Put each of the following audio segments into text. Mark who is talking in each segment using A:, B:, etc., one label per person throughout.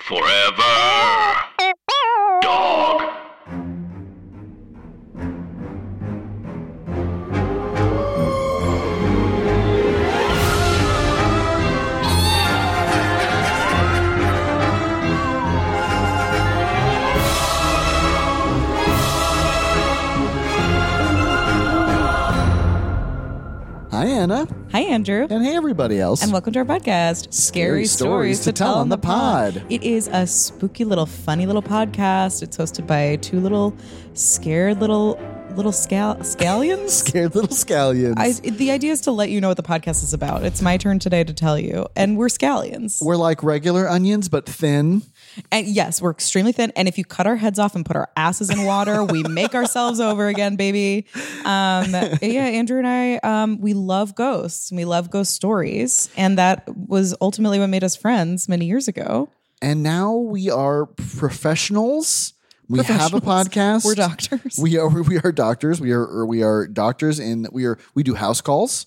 A: Forever.
B: Hi, Anna.
C: Hi, Andrew.
B: And hey, everybody else.
C: And welcome to our podcast,
B: Scary Stories to Tell on the Pod.
C: It is a spooky little, funny little podcast. It's hosted by two little scared little little scal- scallions.
B: Scared little scallions.
C: I, the idea is to let you know what the podcast is about. It's my turn today to tell you, and we're scallions.
B: We're like regular onions, but thin.
C: And yes, we're extremely thin. And if you cut our heads off and put our asses in water, we make ourselves over again, baby. Um, yeah, Andrew and I, um, we love ghosts and we love ghost stories. And that was ultimately what made us friends many years ago.
B: And now we are professionals. We have a podcast.
C: We're doctors.
B: We are we are doctors. We are or we are doctors in we are we do house calls.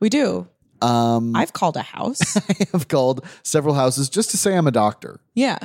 C: We do.
B: Um
C: I've called a house.
B: I have called several houses just to say I'm a doctor.
C: yeah.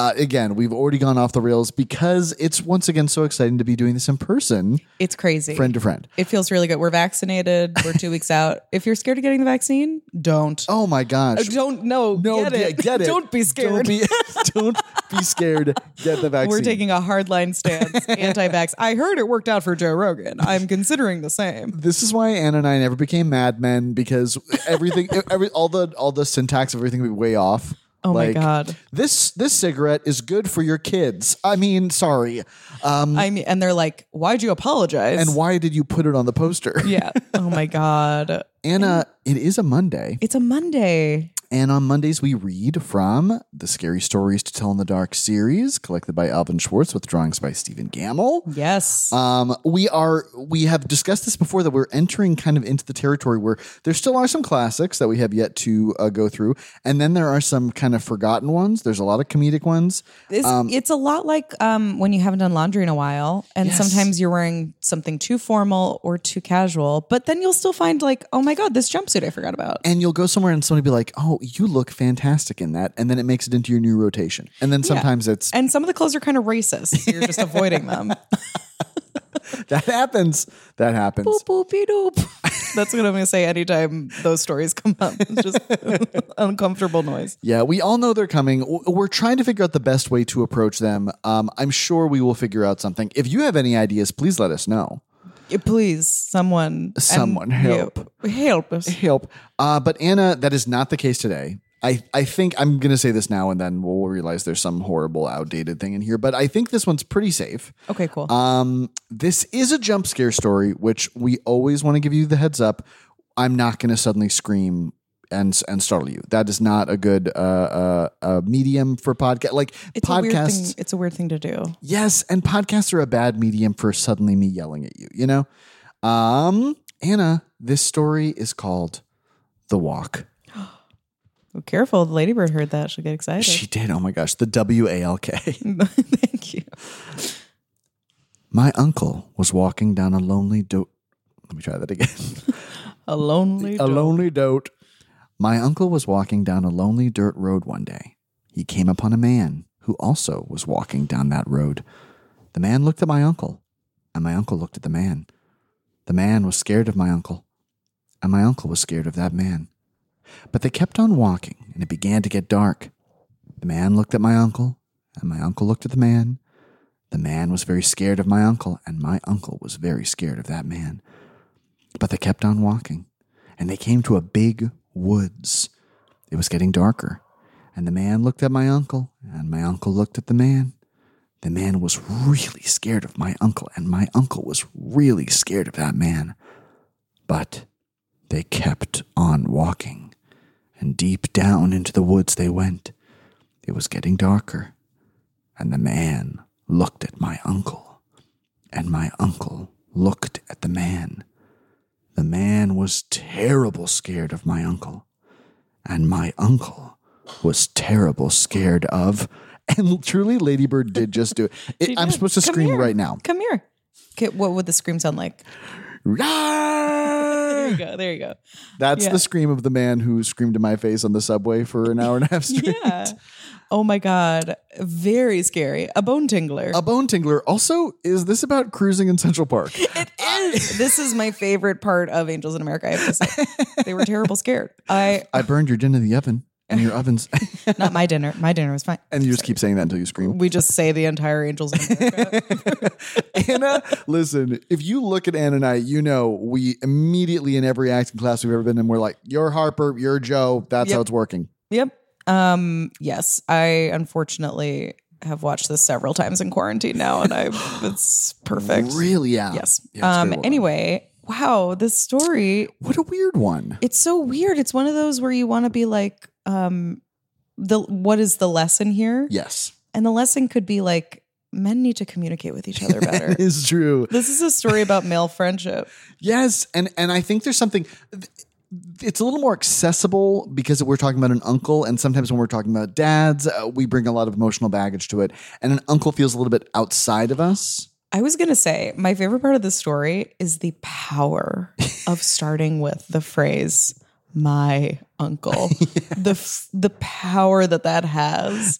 B: Uh, again, we've already gone off the rails because it's once again so exciting to be doing this in person,
C: It's crazy.
B: friend to friend.
C: It feels really good. We're vaccinated. We're two weeks out. If you're scared of getting the vaccine, don't.
B: Oh my gosh!
C: Don't no,
B: No,
C: get
B: get,
C: it.
B: get it.
C: Don't be scared.
B: Don't be, don't be scared. Get the vaccine.
C: We're taking a hardline stance, anti-vax. I heard it worked out for Joe Rogan. I'm considering the same.
B: This is why Anna and I never became madmen because everything, every all the all the syntax of everything would be way off.
C: Oh my God.
B: This this cigarette is good for your kids. I mean, sorry. Um,
C: I mean, and they're like, "Why'd you apologize?"
B: and why did you put it on the poster?
C: yeah. Oh my God.
B: Anna, it is a Monday,
C: It's a Monday.
B: And on Mondays we read from the Scary Stories to Tell in the Dark series, collected by Alvin Schwartz with drawings by Stephen Gammell.
C: Yes.
B: Um, we are we have discussed this before that we're entering kind of into the territory where there still are some classics that we have yet to uh, go through, and then there are some kind of forgotten ones. There's a lot of comedic ones.
C: It's, it's a lot like um, when you haven't done laundry in a while, and
B: Yes.
C: sometimes you're wearing something too formal or too casual, but then you'll still find like, oh my god, this jumpsuit I forgot about.
B: And you'll go somewhere and somebody be like, "Oh, you look fantastic in that," and then it makes it into your new rotation. And then sometimes it's
C: And some of the clothes are kind of racist. So you're just avoiding them.
B: that happens. That happens.
C: Boop, doop. That's what I'm going to say anytime those stories come up. It's just uncomfortable noise.
B: Yeah, we all know they're coming. We're trying to figure out the best way to approach them. Um, I'm sure we will figure out something. If you have any ideas, please let us know.
C: Please, someone,
B: Someone help.
C: Help us.
B: help. Uh, but Anna, that is not the case today. I, I think I'm going to say this now and then we'll realize there's some horrible, outdated thing in here. But I think this one's pretty safe.
C: Okay, cool.
B: Um, this is a jump scare story, which we always want to give you the heads up. I'm not going to suddenly scream and and startle you. That is not a good uh, uh, uh, medium for podcast. Like
C: it's a weird thing. It's a weird thing to do.
B: yes, and podcasts are a bad medium for suddenly me yelling at you. You know, um, Anna, this story is called "The Walk."
C: Oh, careful, the ladybird heard that. She'll get excited.
B: She did. Oh my gosh, the W A L K.
C: Thank you.
B: My uncle was walking down a lonely dote. Let me try that again.
C: A lonely.
B: a
C: dog.
B: lonely dote. My uncle was walking down a lonely dirt road one day. He came upon a man who also was walking down that road. The man looked at my uncle, and my uncle looked at the man. The man was scared of my uncle, and my uncle was scared of that man. But they kept on walking, and it began to get dark. The man looked at my uncle, and my uncle looked at the man. The man was very scared of my uncle, and my uncle was very scared of that man. But they kept on walking, and they came to a big woods. It was getting darker, and the man looked at my uncle, and my uncle looked at the man. The man was really scared of my uncle, and my uncle was really scared of that man. But they kept on walking, and deep down into the woods they went. It was getting darker, and the man looked at my uncle, and my uncle looked at the man. The man was terrible scared of my uncle, and my uncle was terrible scared of. And truly, Ladybird did just do it. it I'm supposed to
C: Come
B: scream
C: here.
B: right now.
C: Come here. Okay, what would the scream sound like? There you go. There you go.
B: That's
C: Yeah.
B: the scream of the man who screamed in my face on the subway for an hour and a half straight.
C: Yeah. Oh my God. Very scary. A bone tingler.
B: A bone tingler. Also, is this about cruising in Central Park?
C: It is. this is my favorite part of Angels in America. I have to say, they were terrible scared. I
B: I burned your din in the oven, and your ovens,
C: not my dinner. My dinner was fine.
B: and you just keep saying that until you scream.
C: We just say the entire Angels.
B: Anna, listen, if you look at Anna and I, you know we immediately in every acting class we've ever been in, we're like, "You're Harper, you're Joe." That's how it's working.
C: yep. Um. Yes, I unfortunately have watched this several times in quarantine now, and I it's perfect.
B: Really? Yeah.
C: Yes.
B: Yeah,
C: um.
B: very well done.
C: anyway, wow, this story
B: what a weird one.
C: it's so weird. It's one of those where you want to be like, um, the what is the lesson here?
B: Yes,
C: And the lesson could be like, men need to communicate with each other better.
B: it is true.
C: this is a story about male friendship.
B: Yes, and and I think there's something. It's a little more accessible because we're talking about an uncle, and sometimes when we're talking about dads, uh, we bring a lot of emotional baggage to it, and an uncle feels a little bit outside of us.
C: I was gonna say my favorite part of this story is the power of starting with the phrase "my uncle." The f- the power that that has,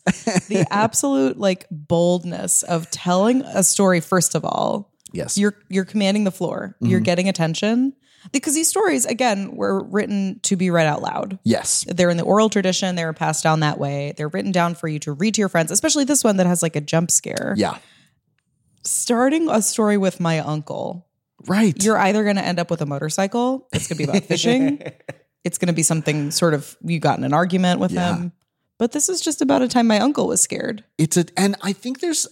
C: the absolute like boldness of telling a story. First of all,
B: Yes,
C: you're you're commanding the floor. You're mm-hmm. getting attention because these stories again were written to be read out loud.
B: yes,
C: They're in the oral tradition. They were passed down that way. They're written down for you to read to your friends, especially this one that has like a jump scare.
B: yeah,
C: Starting a story with my uncle,
B: right.
C: you're either going to end up with a motorcycle. It's going to be about fishing. It's going to be something sort of you got in an argument with
B: Yeah.
C: him. But this is just about a time my uncle was scared.
B: it's a and i think there's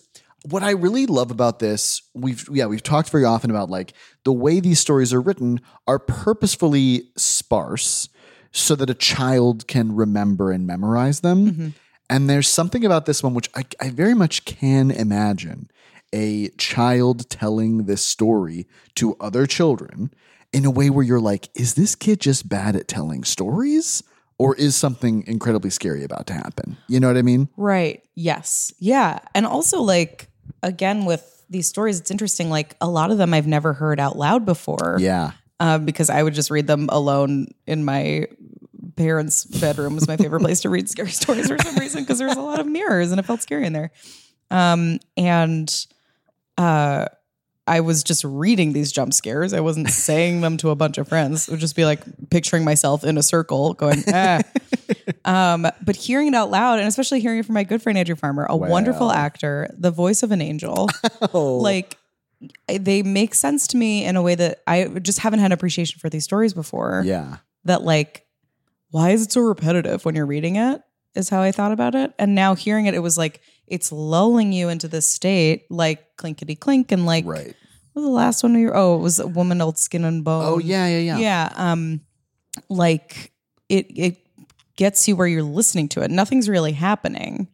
B: what i really love about this we've yeah we've talked very often about like the way these stories are written are purposefully sparse so that a child can remember and memorize them mm-hmm. and there's something about this one which I, I very much can imagine a child telling this story to other children in a way where you're like is this kid just bad at telling stories or is something incredibly scary about to happen you know what i mean
C: Right. Yes. Yeah. And also, like, again, with these stories, it's interesting. Like, a lot of them I've never heard out loud before.
B: yeah
C: uh, because I would just read them alone in my parents' bedroom was my favorite place to read scary stories for some reason because there's a lot of mirrors and it felt scary in there. Um, and uh, I was just reading these jump scares. I wasn't saying them to a bunch of friends. It would just be like picturing myself in a circle going, ah. um, but hearing it out loud, and especially hearing it from my good friend Andrew Farmer, a wonderful actor, the voice of an angel, like they make sense to me in a way that I just haven't had appreciation for these stories before.
B: Yeah.
C: That like, why is it so repetitive when you're reading it? Is how I thought about it. And now hearing it, it was like it's lulling you into this state, like clinkety clink, and like
B: Right.
C: Was the last one? You oh, it was a woman, old skin and bone.
B: Oh yeah, yeah, yeah.
C: yeah. Um, like it it gets you where you're listening to it. Nothing's really happening,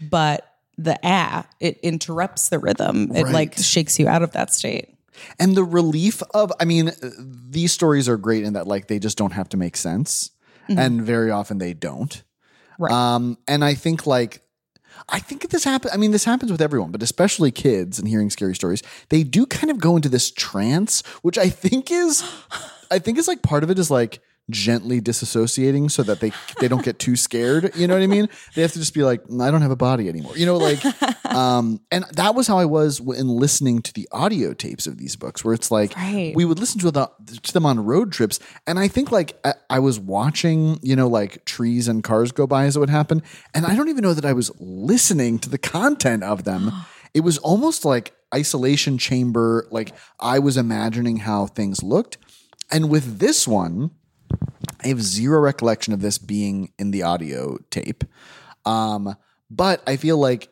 C: but the ah, it interrupts the rhythm. It like shakes you out of that state.
B: And the relief of I mean, these stories are great in that like they just don't have to make sense. And very often they don't.
C: Mm-hmm. Right.
B: Um, and I think like I think this happens. I mean, this happens with everyone, but especially kids and hearing scary stories. They do kind of go into this trance, which I think is, I think is like part of it is like gently disassociating so that they they don't get too scared. You know what I mean? They have to just be like, "Mm, I don't have a body anymore. You know, like, um, and that was how I was in listening to the audio tapes of these books, where it's like
C: Right.
B: we would listen to, the, to them on road trips, and I think like I, I was watching, you know, like trees and cars go by as it would happen, and I don't even know that I was listening to the content of them. it was almost like isolation chamber, like I was imagining how things looked, and with this one. I have zero recollection of this being in the audio tape. Um, but I feel like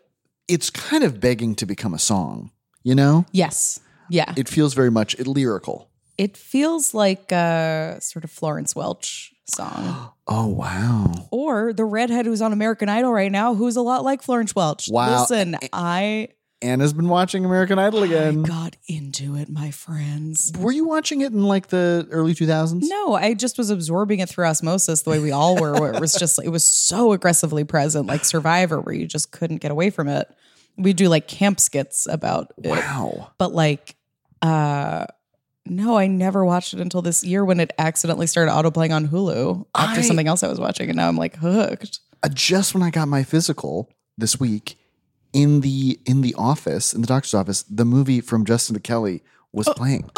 B: it's kind of begging to become a song, you know?
C: Yes. Yeah.
B: It feels very much lyrical.
C: It feels like a sort of Florence Welch song.
B: Oh wow.
C: or the redhead who's on American Idol right now, who's a lot like Florence Welch.
B: Wow.
C: Listen, I,
B: Anna's been watching American Idol again.
C: I got into it, my friends.
B: Were you watching it in like the early 2000s?
C: No, I just was absorbing it through osmosis the way we all were, where it was just, it was so aggressively present, like Survivor, where you just couldn't get away from it. We do like camp skits about it.
B: Wow.
C: But like, uh, no, I never watched it until this year when it accidentally started autoplaying on Hulu after
B: I-
C: something else I was watching, and now I'm like hooked.
B: Uh, just when I got my physical this week in the in the office in the doctor's office, the movie from Justin to Kelly was oh. playing.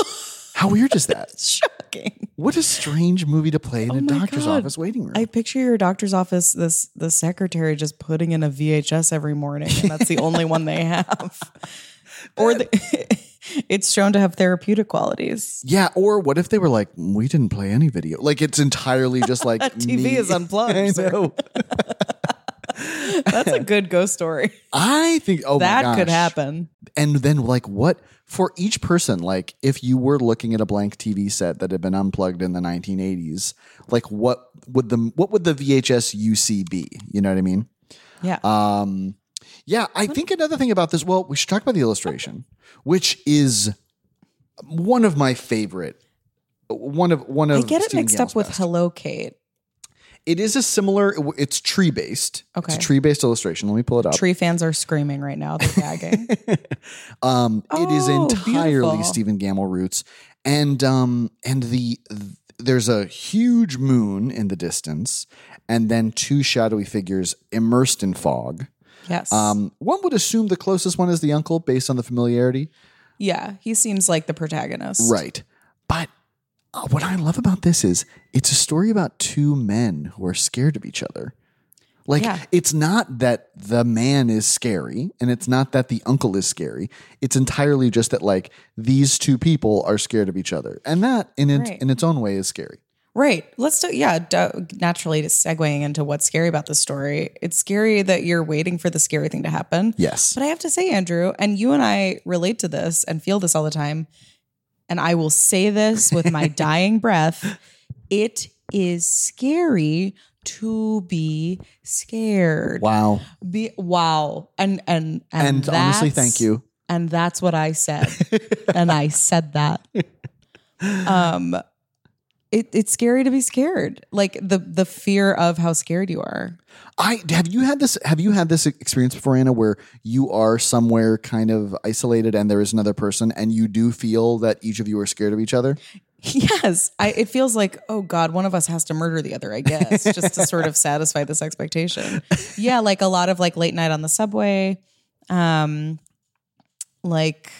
B: How weird is that?
C: Shocking.
B: What a strange movie to play in
C: Oh
B: a doctor's
C: God.
B: office waiting room.
C: I picture your doctor's office, this the secretary just putting in a VHS every morning, and that's the only one they have. Or the, it's shown to have therapeutic qualities.
B: yeah, or what if they were like, we didn't play any video? Like it's entirely just like
C: TV
B: me.
C: is unplugged,
B: I know.
C: That's a good ghost story.
B: I think oh my
C: that could happen.
B: and then like what for each person like if you were looking at a blank tv set that had been unplugged in the 1980s like what would the what would the vhs uc be you know what i mean
C: Yeah.
B: um yeah i think another thing about this well we should talk about the illustration which is one of my favorite one of one of
C: I get it
B: Stephen
C: mixed
B: Gale's
C: up with
B: best.
C: Hello Kate.
B: It is a similar it's tree based
C: Okay.
B: it's a tree based illustration let me pull it up
C: Tree fans are screaming right now. They're gagging.
B: Um, it is
C: Oh,
B: entirely
C: beautiful.
B: Stephen Gammell roots, and um, and the th- there's a huge moon in the distance, and then two shadowy figures immersed in fog.
C: yes.
B: Um, one would assume the closest one is the uncle, based on the familiarity,
C: yeah. He seems like the protagonist.
B: right? But Uh, what I love about this is it's a story about two men who are scared of each other. Like
C: Yeah.
B: it's not that the man is scary and it's not that the uncle is scary. It's entirely just that like these two people are scared of each other. And that in it, in its own way is scary.
C: Right. Let's do, yeah, d- naturally segueing into what's scary about the story. It's scary that you're waiting for the scary thing to happen.
B: Yes.
C: But I have to say, Andrew, and you and I relate to this and feel this all the time. And I will say this with my dying breath it is scary to be scared.
B: Wow.
C: Be, wow. And, and, and,
B: And honestly, thank you.
C: And that's what I said. and I said that. Um, it, it's scary to be scared. Like the the fear of how scared you are.
B: I have you had this have you had this experience before Anna where you are somewhere kind of isolated and there is another person and you do feel that each of you are scared of each other?
C: Yes, I, it feels like oh god, one of us has to murder the other. I guess just to sort of satisfy this expectation. Yeah, like a lot of like late night on the subway. Um, like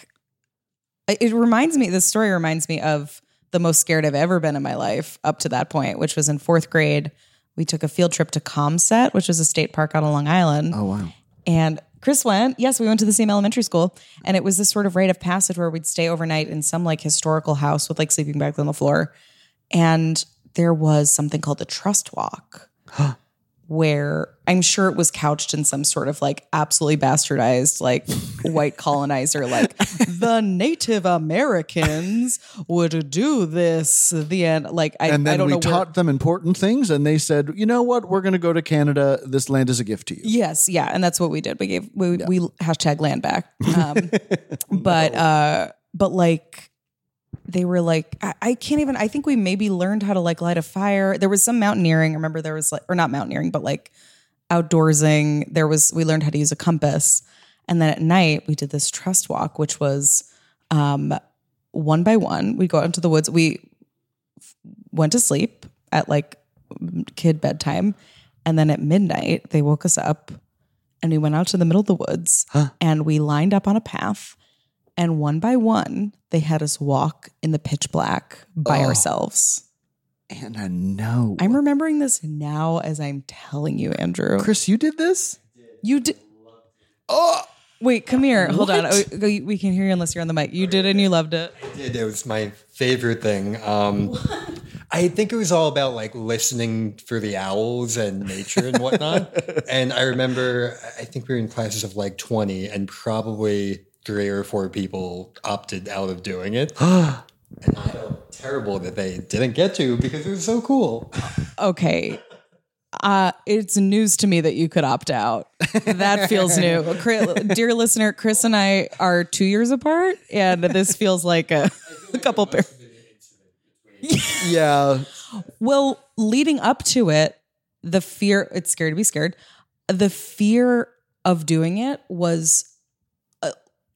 C: it it reminds me. This story reminds me of the most scared I've ever been in my life up to that point, which was in fourth grade. We took a field trip to Caumsett, which was a state park out on Long Island.
B: Oh wow.
C: And Chris went. Yes, we went to the same elementary school. And it was this sort of rite of passage where we'd stay overnight in some like historical house with like sleeping bags on the floor. And there was something called the Trust Walk, where I'm sure it was couched in some sort of like absolutely bastardized, like white colonizer, like the Native Americans would do this. The end. Like, I,
B: And
C: I
B: then
C: don't
B: we
C: know where-
B: taught them important things and they said, "You know what? We're going to go to Canada. This land is a gift to you."
C: Yes, yeah, and that's what we did. We gave we we hashtag land back. Um, but uh, but like they were like I, I can't even. I think we maybe learned how to like light a fire. There was some mountaineering. I remember, there was like or not mountaineering, but like outdoorsing. There was we learned how to use a compass, and then at night we did this trust walk, which was um one by one. We go out into the woods. We went to sleep at like kid bedtime. And then at midnight, they woke us up and we went out to the middle of the woods and we lined up on a path. And one by one, they had us walk in the pitch black by
B: Oh.
C: ourselves.
B: I know
C: I'm remembering this now as I'm telling you, Andrew.
B: Chris, you did this?
C: You did. Oh, wait, come here. Hold on. Oh, we can hear you unless you're on the mic. You did and you loved it.
D: did. It was my favorite thing. Um, I think it was all about like listening for the owls and nature and whatnot. and I remember, I think we were in classes of like 20, and probably three or four people opted out of doing it. And I felt terrible that they didn't get to because it was so cool.
C: Okay. Uh, it's news to me that you could opt out. That feels new. Dear listener, Chris and I are two years apart, and this feels like a, a couple. Pair.
B: Yeah.
C: Well, leading up to it, the fear, it's scary to be scared. The fear of doing it was,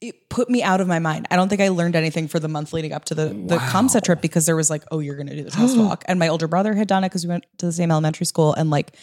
C: it put me out of my mind. I don't think I learned anything for the month leading up to the, the Caumsett trip because there was like, oh, you're going to do the test walk. And my older brother had done it because we went to the same elementary school. And like,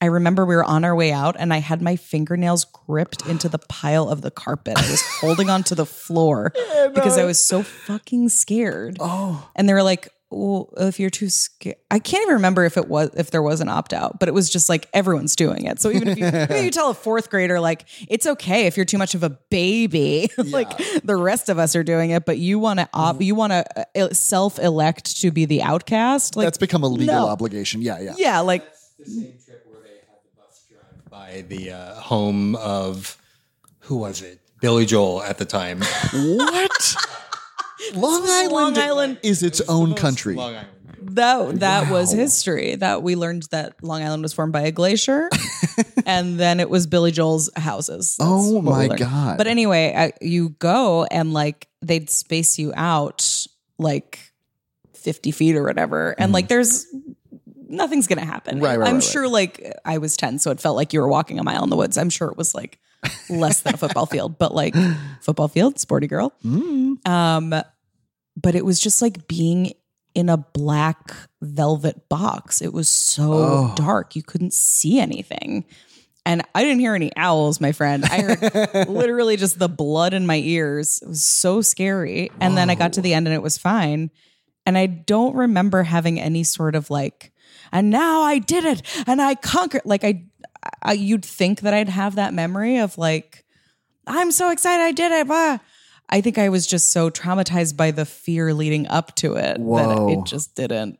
C: I remember we were on our way out and I had my fingernails gripped into the pile of the carpet. I was holding onto the floor because I was so fucking scared.
B: Oh.
C: And they were like, well, if you're too scared, I can't even remember if it was if there was an opt out, but it was just like everyone's doing it. So even if you, maybe you tell a fourth grader like it's okay if you're too much of a baby, like the rest of us are doing it, but you want to op, you want to self elect to be the outcast. Like
B: That's become a legal
C: no.
B: obligation. Yeah, yeah.
C: yeah, like
D: The same trip where they had the bus drive by the uh, home of who was it? Billy Joel at the time.
B: What? Long Island,
C: Long Island-
B: is its own country.
D: Long Island.
C: that that was history. That we learned that Long Island was formed by a glacier, and then it was Billy Joel's houses. That's
B: Oh my. God.
C: But anyway, I, you go and like they'd space you out like fifty feet or whatever, and mm-hmm. like there's nothing's gonna happen.
B: Right, right,
C: I'm
B: right,
C: sure like I was ten, so it felt like you were walking a mile in the woods. I'm sure it was like less than a football field, but like football field, sporty girl.
B: Mm.
C: Um, but it was just like being in a black velvet box. It was so
B: Oh.
C: dark. You couldn't see anything. And I didn't hear any owls, my friend. I heard literally just the blood in my ears. It was so scary. And then I got to the end and it was fine. And I don't remember having any sort of like, and now I did it and I conquered. Like I, I you'd think that I'd have that memory of like, I'm so excited I did it. Blah. I think I was just so traumatized by the fear leading up to it
B: Whoa.
C: that it just didn't.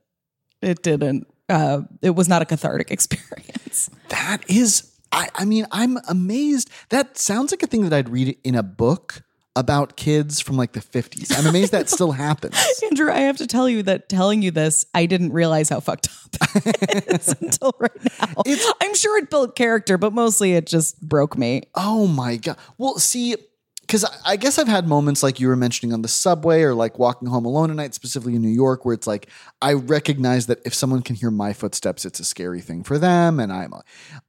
C: It didn't. Uh, it was not a cathartic experience.
B: That is, I, I mean, I'm amazed. That sounds like a thing that I'd read in a book about kids from like the 50s. I'm amazed that still happens.
C: Andrew, I have to tell you that telling you this, I didn't realize how fucked up it is until right now.
B: It's-
C: I'm sure it built character, but mostly it just broke me.
B: Oh my God. Well, see, because I, I guess I've had moments like you were mentioning on the subway or like walking home alone at night, specifically in New York, where it's like I recognize that if someone can hear my footsteps, it's a scary thing for them. And I'm,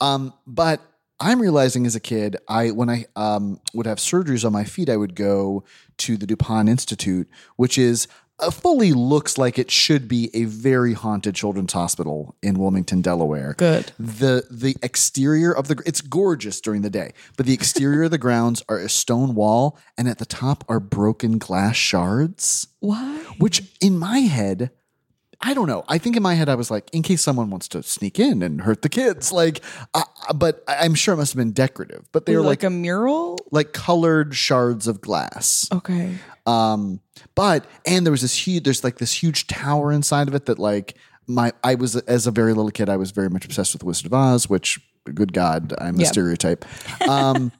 B: um, but I'm realizing as a kid, I when I um, would have surgeries on my feet, I would go to the DuPont Institute, which is uh, fully looks like it should be a very haunted children's hospital in Wilmington, Delaware.
C: Good.
B: The the exterior of the it's gorgeous during the day, but the exterior of the grounds are a stone wall, and at the top are broken glass shards.
C: Why?
B: Which in my head, I don't know. I think in my head I was like, in case someone wants to sneak in and hurt the kids, like. Uh, but I'm sure it must have been decorative. But they were
C: like,
B: like
C: a mural?
B: like colored shards of glass.
C: Okay.
B: Um, but and there was this huge, there's like this huge tower inside of it that like my I was as a very little kid, I was very much obsessed with the Wizard of Oz, which good God, I'm a stereotype. Um,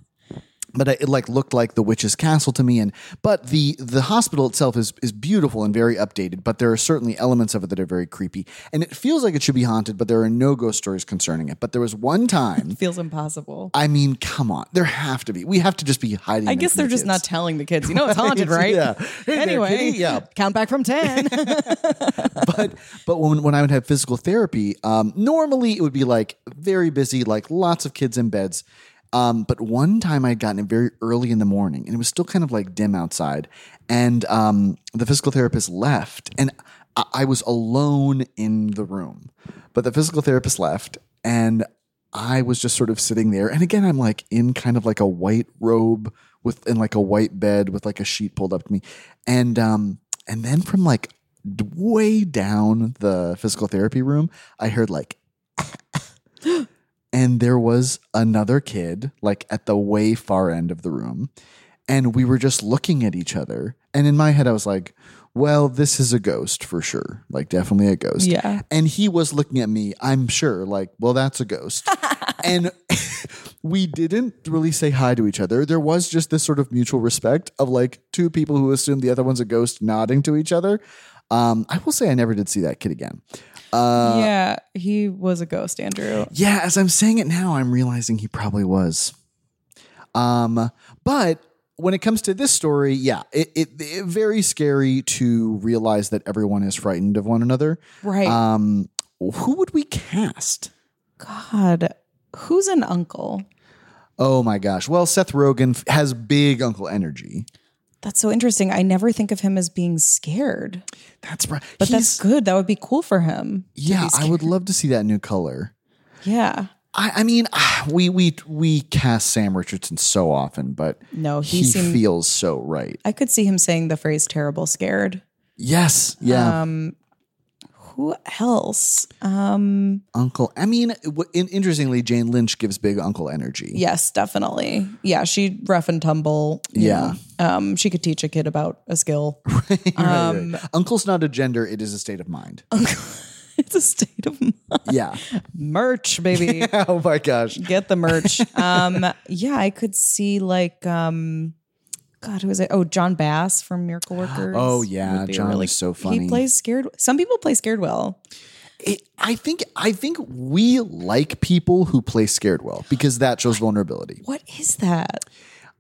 B: but it like looked like the witch's castle to me, and but the the hospital itself is is beautiful and very updated. But there are certainly elements of it that are very creepy, and it feels like it should be haunted. But there are no ghost stories concerning it. But there was one time.
C: it Feels impossible.
B: I mean, come on. There have to be. We have to just be hiding.
C: I guess they're
B: the
C: just not telling the kids. You know it's haunted, right?
B: Yeah. Hey
C: anyway,
B: kitty. Yeah.
C: count back from 10.
B: but but when when I would have physical therapy, um, normally it would be like very busy, like lots of kids in beds. Um, but one time I'd gotten it very early in the morning, and it was still kind of like dim outside, and um, the physical therapist left, and I, I was alone in the room. But the physical therapist left, and I was just sort of sitting there. And again, I'm like in kind of like a white robe with in like a white bed with like a sheet pulled up to me, and um, and then from like way down the physical therapy room, I heard like, and there was another kid like at the way far end of the room, and we were just looking at each other. And in my head, I was like, well, this is a ghost for sure. Like, definitely a ghost.
C: Yeah.
B: And he was looking at me, I'm sure, like, well, that's a ghost. and we didn't really say hi to each other. There was just this sort of mutual respect of like two people who assumed the other one's a ghost nodding to each other. Um, I will say I never did see that kid again. Uh,
C: yeah, he was a ghost, Andrew.
B: Yeah, as I'm saying it now, I'm realizing he probably was. Um, but when it comes to this story, yeah, it, it, it very scary to realize that everyone is frightened of one another.
C: Right.
B: Um, who would we cast?
C: God, who's an uncle?
B: Oh my gosh. Well, Seth Rogen f- has big uncle energy.
C: That's so interesting. I never think of him as being scared,
B: That's right.
C: but
B: He's-
C: that's good. That would be cool for him.
B: Yeah, I would love to see that new color.
C: Yeah.
B: I, I mean, ah, we we we cast Sam Richardson so often, but
C: No, he
B: he
C: seemed-
B: feels so right.
C: I could see him saying the phrase terrible scared.
B: Yes, yeah.
C: Um, who else? Um,
B: Uncle. I mean, w- in, interestingly, Jane Lynch gives big uncle energy.
C: yes, definitely. Yeah, she rough and tumble.
B: Yeah.
C: know. Um, she could teach a kid about a skill.
B: Right,
C: Um,
B: right. Uncle's not a gender; it is a state of mind.
C: it's a state of mind.
B: yeah.
C: merch, baby.
B: oh my gosh.
C: Get the merch. Um, yeah, I could see like um God, who is it? Oh, Jon Bass from Miracle Workers.
B: Oh, yeah, Jon is so funny.
C: He plays scared. Some people play scared well.
B: It, I think I think we like people who play scared well because that shows vulnerability.
C: What is that?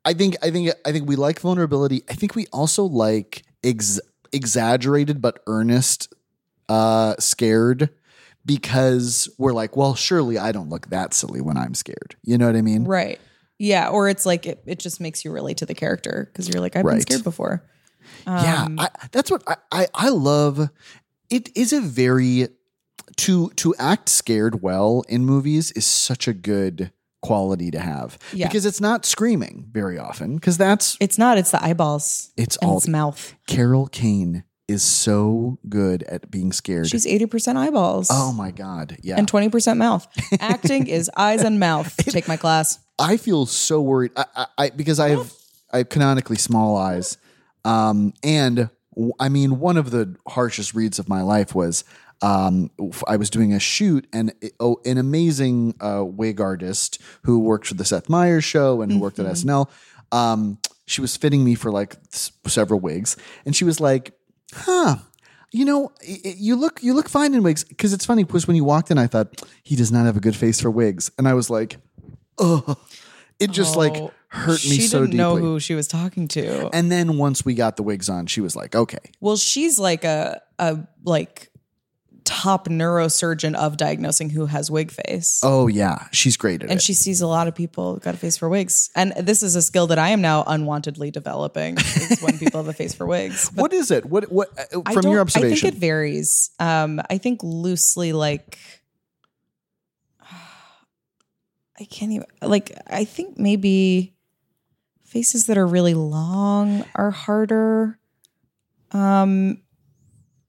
B: I think I think I think we like vulnerability. I think we also like ex- exaggerated but earnest uh scared because we're like, well, surely I don't look that silly when I'm scared. You know what I mean?
C: Right. Yeah. Or it's like it, it just makes you relate to the character because you're like, I've been scared before.
B: yeah,
C: Um,
B: I, that's what I, I I love. It is a very to to act scared well in movies is such a good quality to have
C: Yeah.
B: because it's not screaming very often because that's
C: It's not, it's the eyeballs.
B: It's all
C: its mouth.
B: Carol Kane is so good at being scared.
C: She's 80% eyeballs.
B: oh my god, yeah.
C: And 20% mouth. Acting is eyes and mouth. Take my class.
B: I feel so worried. I, I, I because I have I have canonically small eyes, um, and w- I mean one of the harshest reads of my life was um, I was doing a shoot and oh, an amazing uh, wig artist who worked for the Seth Meyers show and who worked at SNL. Um, she was fitting me for like s- several wigs, and she was like, "Huh." You know, you look you look fine in wigs because it's funny because when you walked in, I thought he does not have a good face for wigs, and I was like, oh, it just like
C: Oh,
B: hurt me
C: she
B: so
C: didn't
B: deeply.
C: know who she was talking to.
B: and then once we got the wigs on, she was like, okay,
C: Well, she's like a a like top neurosurgeon of diagnosing who has wig face.
B: oh yeah, she's great at
C: And
B: it.
C: she sees a lot of people got a face for wigs. And this is a skill that I am now unwantedly developing is when people have a face for wigs. But
B: what is it? What what uh, from your
C: I think it varies. Um, I think loosely like I can't even like I think maybe faces that are really long are harder. Um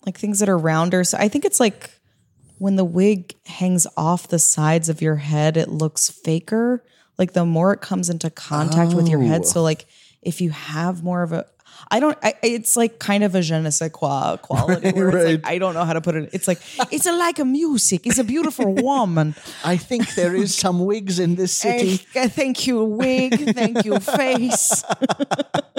C: like things that are rounder. So I think it's like when the wig hangs off the sides of your head, it looks faker. Like the more it comes into contact with your head.
B: Oh.
C: So like if you have more of a I don't. I, it's like kind of a je ne sais quoi quality.
B: Right,
C: where it's
B: right.
C: like, I don't know how to put it. It's like it's a, like a music. It's a beautiful woman.
B: I think there is some wigs in this city.
C: Eh, thank you, wig. Thank you, face.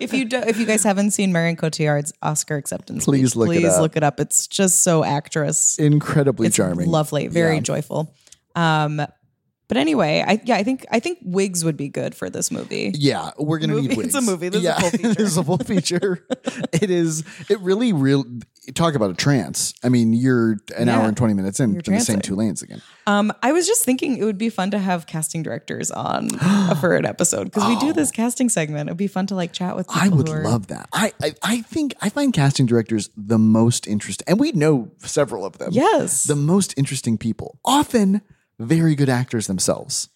C: if you do, if you guys haven't seen Marion Cotillard's Oscar acceptance,
B: Please
C: speech,
B: look it
C: please
B: up.
C: look it up. It's just so actress.
B: Incredibly
C: It's
B: charming.
C: lovely, very
B: Yeah.
C: joyful. Um, but anyway, I yeah, I think I think wigs would be good for this movie.
B: Yeah, we're gonna
C: Movie-
B: need wigs.
C: it's a movie. This is a full feature.
B: this is a full feature. it is. It really, real. Talk about a trance. I mean, you're an
C: Yeah.
B: hour and twenty minutes in,
C: You're
B: the same two lanes again.
C: Um, I was just thinking it would be fun to have casting directors on for an episode because we do this casting segment. It'd be fun to like chat with. People
B: Oh. I would
C: are,
B: love that. I, I I think I find casting directors the most interesting, and we know several of them.
C: Yes,
B: the most interesting people. Often very good actors themselves.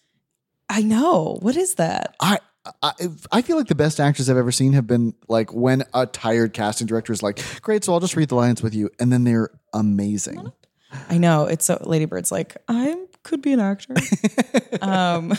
C: I know. What is that?
B: I. I, I feel like the best actors I've ever seen have been like when a tired casting director is like, "Great, so I'll just read the lines with you," and then they're amazing.
C: I know. It's so Lady Bird's like I could be an actor. um,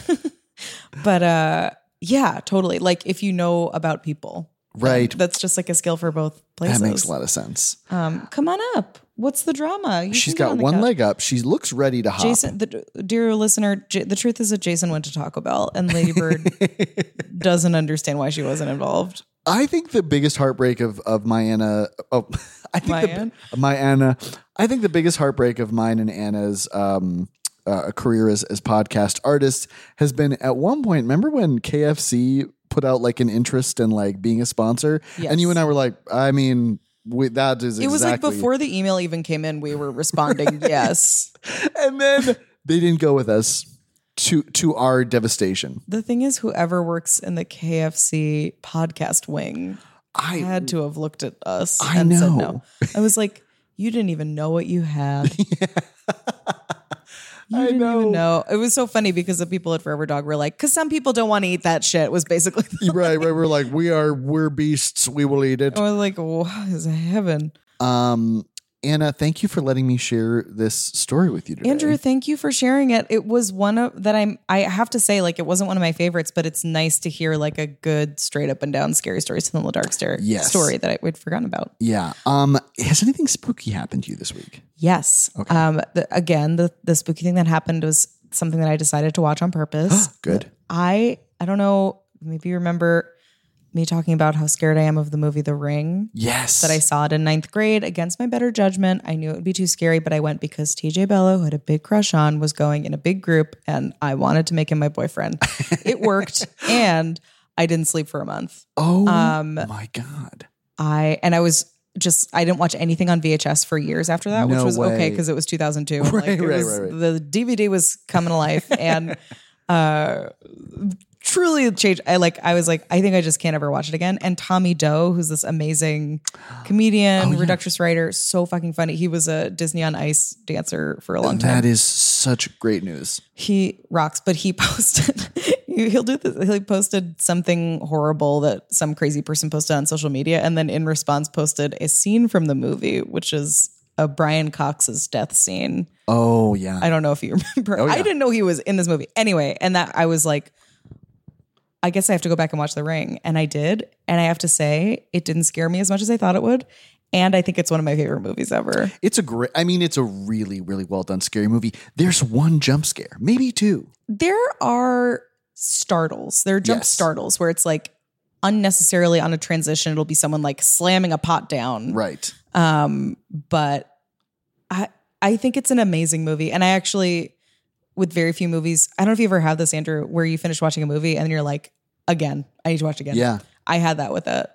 C: but uh, yeah, totally. Like if you know about people, then
B: Right.
C: That's just like a skill for both places.
B: That makes a lot of sense.
C: Um, come on up. What's the drama? You
B: She's got
C: on
B: one
C: couch.
B: leg up. She looks ready to hop.
C: Jason, the dear listener, J- the truth is that Jason went to Taco Bell and Lady Bird doesn't understand why she wasn't involved.
B: I think the biggest heartbreak of of my Anna. Oh, I think
C: My
B: the,
C: Ann?
B: my Anna. I think the biggest heartbreak of mine and Anna's um, uh, career as as podcast artists has been at one point. Remember when KFC put out like an interest in like being a sponsor, and you and I were like, I mean. We, that is
C: It was like before the email even came in, we were responding, yes.
B: and then they didn't go with us to to our devastation.
C: The thing is, whoever works in the KFC podcast wing
B: I
C: had to have looked at us
B: I
C: and said no. I was like, you didn't even know what you had. You
B: I
C: didn't
B: know.
C: even know. It was so funny because the people at Forever Dog were like, because some people don't want to eat that shit. Was basically. The,
B: right, right. We're like, we are, we're beasts. We will eat it.
C: I was like, what is heaven?
B: Um, Anna, thank you for letting me share this story with you today.
C: Andrew, thank you for sharing it. It was one of that I'm I have to say, like it wasn't one of my favorites, but it's nice to hear like a good straight up and down scary stories from the dark stare
B: Yes.
C: story that I would forgotten about.
B: yeah. Um, has anything spooky happened to you this week?
C: Yes. Okay. Um the, again, the the spooky thing that happened was something that I decided to watch on purpose.
B: Good.
C: I I don't know, maybe you remember me talking about how scared I am of the movie The Ring.
B: Yes.
C: that I saw it in ninth grade against my better judgment. I knew it would be too scary, but I went because TJ Bello, who had a big crush on, was going in a big group and I wanted to make him my boyfriend. it worked and I didn't sleep for a month.
B: Oh
C: Um,
B: my god.
C: I and I was just I didn't watch anything on VHS for years after that, which was
B: way.
C: okay because it was 2002.
B: Right,
C: like,
B: right,
C: was-
B: right, right.
C: The DVD was coming to life and uh truly changed. I like I was like I think I just can't ever watch it again. And Tommy Doe, who's this amazing comedian,
B: Oh,
C: reductorist writer, so fucking funny. He was a Disney on Ice dancer for a long time
B: That is such great news.
C: he rocks but he posted he'll do this he posted something horrible that some crazy person posted on social media and then in response posted a scene from the movie which is a brian cox's death scene
B: Oh yeah.
C: i don't know if you remember
B: Oh, yeah.
C: i didn't know he was in this movie anyway and that i was like i guess i have to go back and watch the ring and i did and i have to say it didn't scare me as much as i thought it would and i think it's one of my favorite movies ever
B: It's a great. I mean, it's a really, really well done scary movie. There's one jump scare, maybe two.
C: there are startles. There are jump
B: Yes.
C: startles where it's like unnecessarily on a transition. It'll be someone like slamming a pot down.
B: Right.
C: Um, but I I think it's an amazing movie. And I actually, with very few movies, I don't know if you ever have this, Andrew, where you finish watching a movie and you're like, again, I need to watch again.
B: Yeah.
C: I had that with it.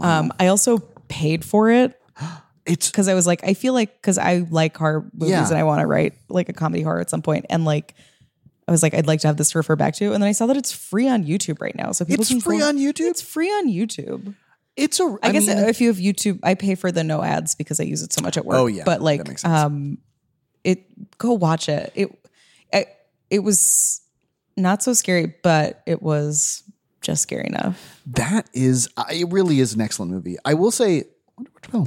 C: Um, I also paid for it
B: It's
C: because I was like, I feel like because I like horror movies
B: Yeah.
C: and I want to write like a comedy horror at some point, and like I was like, I'd like to have this to refer back to, and then I saw that it's free on YouTube right now, so people
B: It's free
C: go-
B: on YouTube?
C: It's free on YouTube.
B: it's a.
C: I, guess
B: mean,
C: if you have YouTube, I pay for the no ads because I use it so much at work.
B: Oh, yeah.
C: but like, um, it go watch it. It, it was not so scary, but it was just scary enough.
B: that is. uh, It really is an excellent movie. I will say.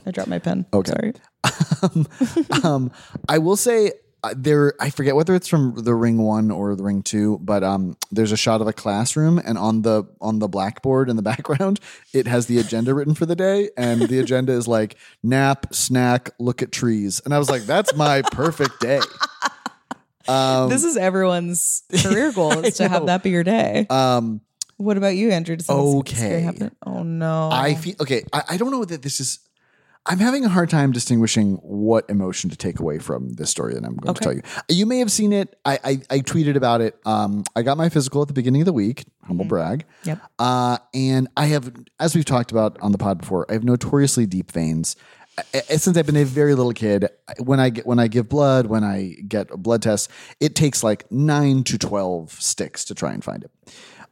C: I dropped my pen.
B: Okay.
C: sorry.
B: um, um, I will say uh, there. I forget whether it's from the Ring One or the Ring Two, but um, there's a shot of a classroom, and on the on the blackboard in the background, it has the agenda written for the day, and the agenda is like nap, snack, look at trees, and I was like, that's my perfect day. Um,
C: this is everyone's career goal is to have that be your day.
B: um,
C: What about you, Andrew? Something
B: Okay.
C: Oh no.
B: I feel okay. I, I don't know that this is. I'm having a hard time distinguishing what emotion to take away from this story that I'm going to tell you. You may have seen it. I, I, I tweeted about it. Um, I got my physical at the beginning of the week. Humble brag.
C: Yep.
B: Uh, and I have, as we've talked about on the pod before, I have notoriously deep veins. Since I've been a very little kid, when I get when I give blood, when I get a blood test, it takes like nine to twelve sticks to try and find it.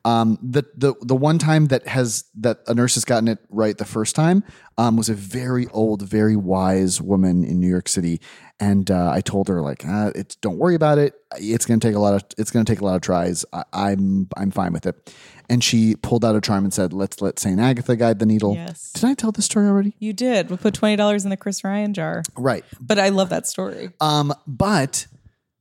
B: Um, the the the one time that has that a nurse has gotten it right the first time um, was a very old, very wise woman in New York City, and uh, I told her like, ah, "It's don't worry about it. It's gonna take a lot of it's gonna take a lot of tries. I, I'm I'm fine with it." And she pulled out a charm and said, "Let's let Saint Agatha guide the needle."
C: Yes.
B: Did I tell this story already?
C: you did. We put twenty dollars in the Chris Ryan jar.
B: Right.
C: But I love that story.
B: Um, but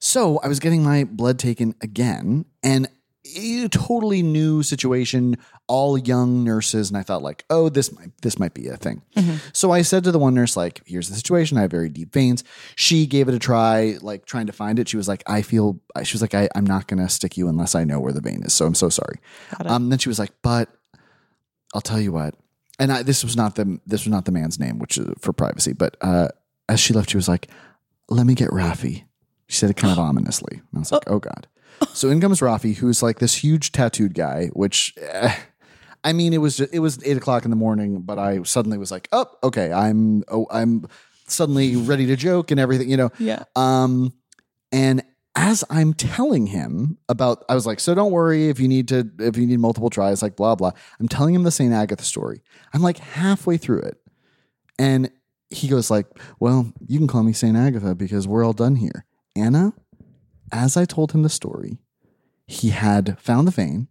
B: so I was getting my blood taken again, and a totally new situation, all young nurses, and I thought like, oh, this might this might be a thing. So I said to the one nurse, like, here's the situation. I have very deep veins. She gave it a try, like trying to find it. She was like, I feel. She was like, I, I'm not gonna stick you unless I know where the vein is. So I'm so sorry. Um, then she was like, but I'll tell you what. and I, this was not the this was not the man's name, which is for privacy. But uh, as she left, she was like, "Let me get Rafi." She said it kind of ominously, and I was like, "Oh God." So in comes Rafi, who's like this huge tattooed guy. Which, eh, I mean, it was just, it was eight o'clock in the morning, but I suddenly was like, "Oh, okay, I'm oh, I'm suddenly ready to joke and everything," you know.
C: Yeah.
B: Um, and as I'm telling him about, I was like, so don't worry if you need to, if you need multiple tries, like blah, blah. I'm telling him the St. Agatha story. I'm like halfway through it. And he goes like, well, you can call me St. Agatha because we're all done here. Anna, as I told him the story, he had found the vein,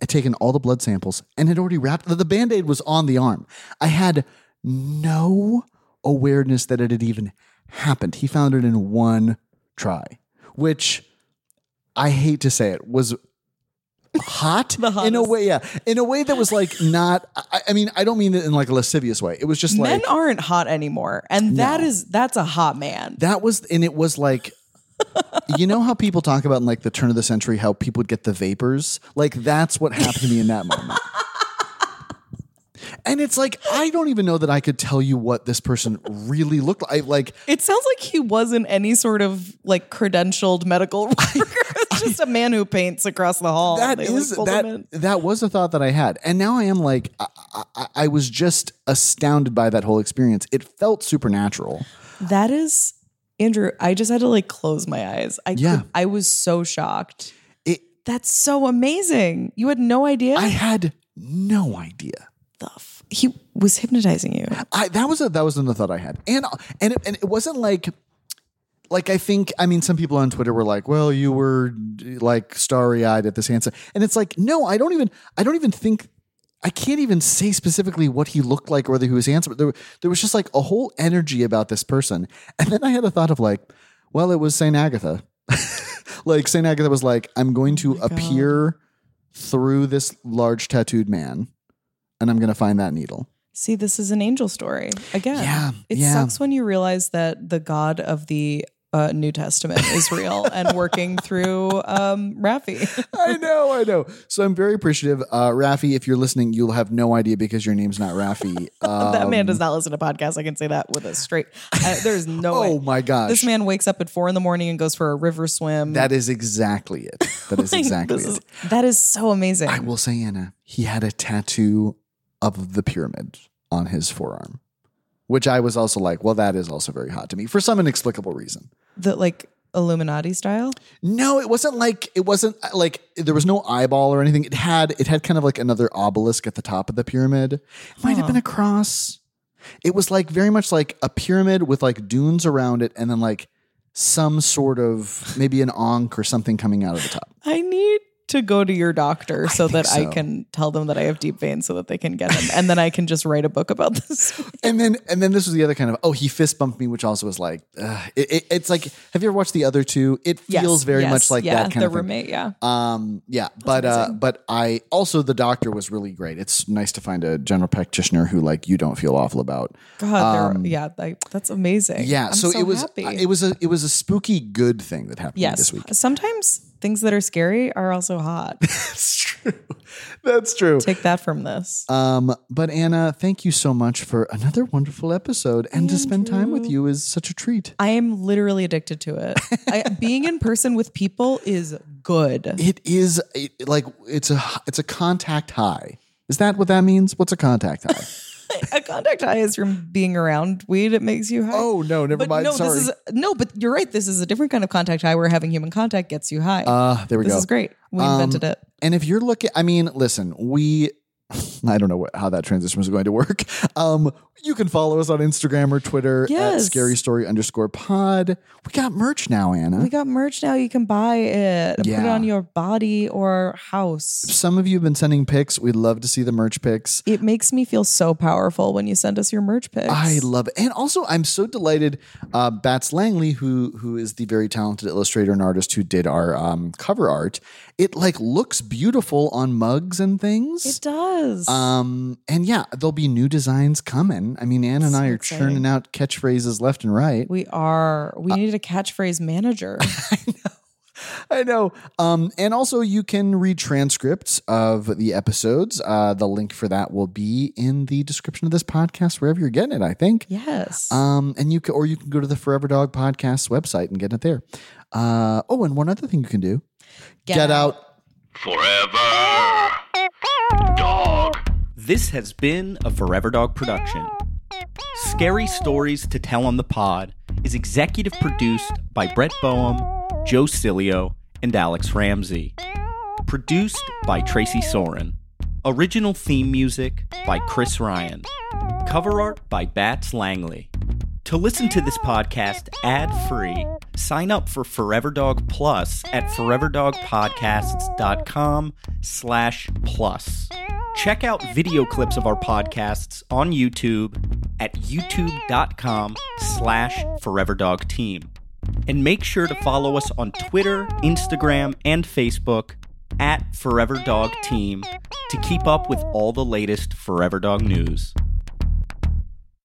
B: had taken all the blood samples, and had already wrapped the band aid was on the arm. I had no awareness that it had even happened. He found it in one try, which I hate to say it was hot in a way. Yeah, in a way that was like not. I, I mean, I don't mean it in like a lascivious way. It was just
C: Men
B: like men
C: aren't hot anymore. And that is that's a hot man.
B: that was, and it was like. You know how people talk about in like the turn of the century how people would get the vapors? Like that's what happened to me in that moment. And it's like I don't even know that I could tell you what this person really looked like. Like
C: It sounds like he wasn't any sort of like credentialed medical worker. It's just a man who paints across the hall.
B: that
C: They,
B: is
C: pulled
B: that that was a thought that I had, and now I am like I, I, I was just astounded by that whole experience. It felt supernatural.
C: That is Andrew. I just had to like close my eyes. I
B: Yeah.
C: could, I was so shocked.
B: It
C: That's so amazing. You had no idea.
B: I had no idea.
C: the f- he was hypnotizing you.
B: I that was a that was another thought I had, and and it, and it wasn't like like I think I mean some people on Twitter were like, well, you were like starry eyed at this answer, and it's like no, I don't even I don't even think. I can't even say specifically what he looked like or whether he was handsome. There, there was just like a whole energy about this person. And then I had a thought of like, well, it was St. Agatha. like St. Agatha was like, I'm going to oh appear through this large tattooed man and I'm going to find that needle.
C: See, this is an angel story again.
B: Yeah,
C: it
B: yeah.
C: sucks when you realize that the God of the uh, New Testament is real and working through um, Rafi.
B: I know, I know. So I'm very appreciative. Uh, Rafi, if you're listening, you'll have no idea because your name's not Rafi. Uh,
C: that man does not listen to podcasts. I can say that with a straight. Uh, there's no
B: oh
C: way.
B: my gosh.
C: This man wakes up at four in the morning and goes for a river swim.
B: that is exactly it. That is exactly it.
C: is- that is so amazing.
B: I will say, Anna, he had a tattoo of the pyramid on his forearm, which I was also like, well, that is also very hot to me for some inexplicable reason.
C: The like Illuminati style.
B: No, it wasn't like it wasn't uh, like there was no eyeball or anything. It had it had kind of like another obelisk at the top of the pyramid. It might have been a cross. It was like very much like a pyramid with like dunes around it, and then like some sort of maybe an ankh or something coming out of the top.
C: I need to go to your doctor so that I can tell them that I have deep veins so that they can get him. and then I can just write a book about this.
B: And then and then this was the other kind of oh he fist bumped me, which also was like uh, it, it- it's like have you ever watched the other two? It
C: Yes,
B: feels very
C: yes,
B: much like
C: yeah,
B: that kind
C: the
B: of thing.
C: roommate, yeah.
B: Um, yeah, but uh, but I also the doctor was really great. It's nice to find a general practitioner who like you don't feel awful about.
C: God, they're yeah, like, that's amazing.
B: Um, Yeah,
C: I'm
B: so, it was it was a it was a spooky good thing that happened
C: yes.
B: this week.
C: Sometimes things that are scary are also hot.
B: That's true. That's true.
C: Take that from this.
B: Um, but Anna, thank you so much for another wonderful episode, and to spend time with you is such a treat.
C: I am literally addicted to it. I, being in person with people is good.
B: It is it, like it's a it's a contact high. Is that what that means? What's a contact high?
C: a contact high is from being around weed. It makes you high.
B: oh no, never
C: but
B: mind.
C: no,
B: Sorry.
C: this is no, but you're right. This is a different kind of contact high where having human contact gets you high.
B: uh, there we
C: this
B: go.
C: This is great. We
B: Um,
C: invented it.
B: And if you're looking, I mean, listen, we, I don't know what, how that transition was going to work. Um, you can follow us on Instagram or Twitter at Scary Story underscore Pod. We got merch now, Anna.
C: We got merch now. You can buy it put it
B: Yeah.
C: on your body or house.
B: Some of you have been sending pics. We'd love to see the merch pics.
C: It makes me feel so powerful when you send us your merch pics.
B: I love it, and also I'm so delighted. Uh, Bats Langley, who who is the very talented illustrator and artist who did our um, cover art, it like looks beautiful on mugs and things.
C: it does.
B: Um, and yeah, there'll be new designs coming. I mean, Ann and I are
C: exciting.
B: churning out catchphrases left and right.
C: we are.
B: uh,
C: We need a catchphrase manager. I know.
B: I know. Um, and also, you can read transcripts of the episodes. Uh, the link for that will be in the description of this podcast, wherever you're getting it. I think.
C: Yes.
B: Um, and you can, or you can go to the Forever Dog Podcast website and get it there. Uh, oh, and one other thing you can do:
C: Get
B: out.
A: Forever. Dog.
E: This has been a Forever Dog production. Scary Stories to Tell on the Pod is executive produced by Brett Boehm, Joe Cilio, and Alex Ramsey. Produced by Tracy Soren. Original theme music by Chris Ryan. Cover art by Bats Langley. To listen to this podcast ad-free, sign up for Forever Dog Plus at foreverdogpodcasts.com slash plus. Check out video clips of our podcasts on YouTube at youtube.com slash foreverdogteam. And make sure to follow us on Twitter, Instagram, and Facebook at Forever Dog Team to keep up with all the latest Forever Dog news.